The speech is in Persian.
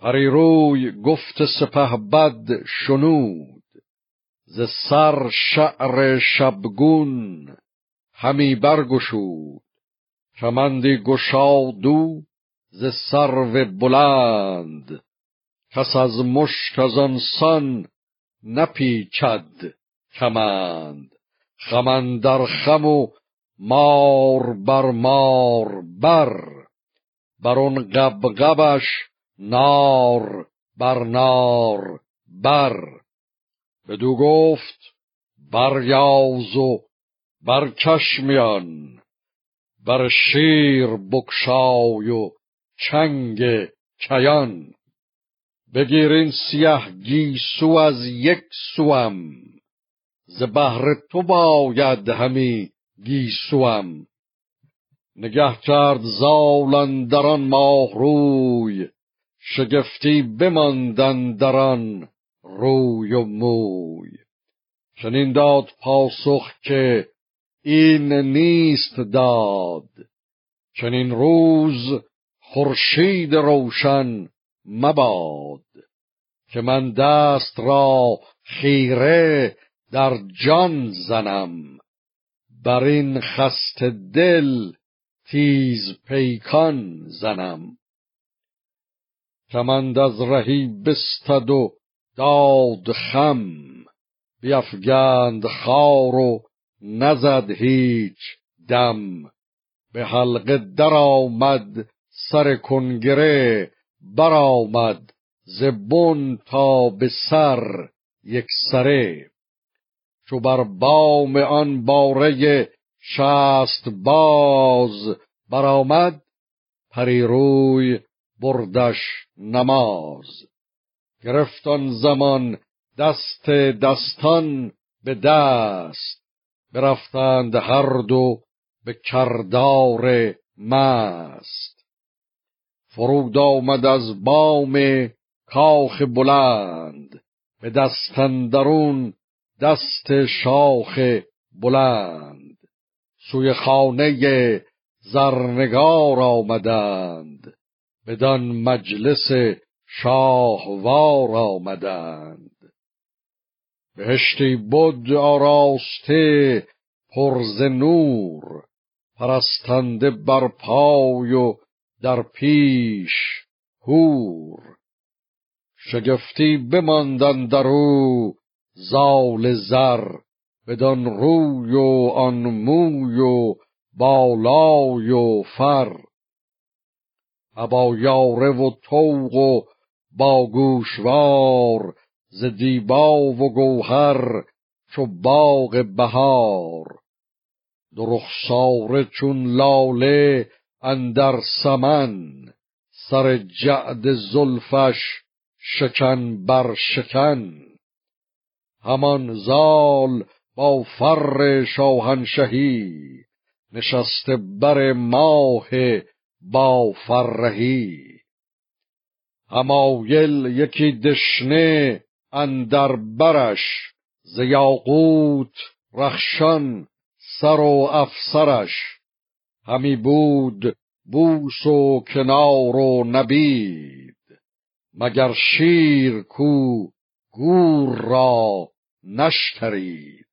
پریروی گفت سپه بد شنود ز سر شعر شبگون همی برگشود. کمندی گشادو ز سرو بلند کس از مشک از آن سان نپیچد کمند. خمن در خم و مار بر مار بر بر اون قبقبش نار بر نار بر. بدو گفت بریاز و بر چشمیان بر شیر بکشای و چنگ کیان. بگیرین سیه گیسو از یک سوم ز بهر تو باید همی گیسوم. نگه کرد زالن در آن ماه روی شگفتی بماندن در آن روی و موی. چنین داد پاسخ که این نیست داد. چنین روز خورشید روشن مباد که من دست را خیره در جان زنم. بر این خست دل تیز پیکان زنم. کمند از رهی بستد و داد خم. بیفگند خار و نزد هیچ دم. به حلقه در آمد سر کنگره برآمد زبون تا به سر یک سره. چو بر بام آن باره شست باز برآمد پریروی بردش نماز. گرفتان زمان دست دستان به دست. برفتند هر دو به کردار مست. فرود آمد از بام کاخ بلند. به دستندرون دست شاخ بلند. سوی خانه زرنگار آمدند. بدان مجلس شاهوار آمدند. بهشتی بود آراسته پرز نور پرستنده بر پای و در پیش هور شگفتی بماندن در او زال زر بدان روی و آن موی و بالای و فر. ابا یاره و توق و با گوشوار ز دیبا و گوهر چو باغ بهار. دو رخساره چون لاله اندر سمن سر جعد زلفش شکن بر شکن. همان زال با فر شاهنشهی نشسته بر ماه با فرهی همایل یکی دشنه اندر برش ز یاقوت رخشان سر و افسرش. همی بود بوس و کنار و نبید مگر شیر کو گور را نشترید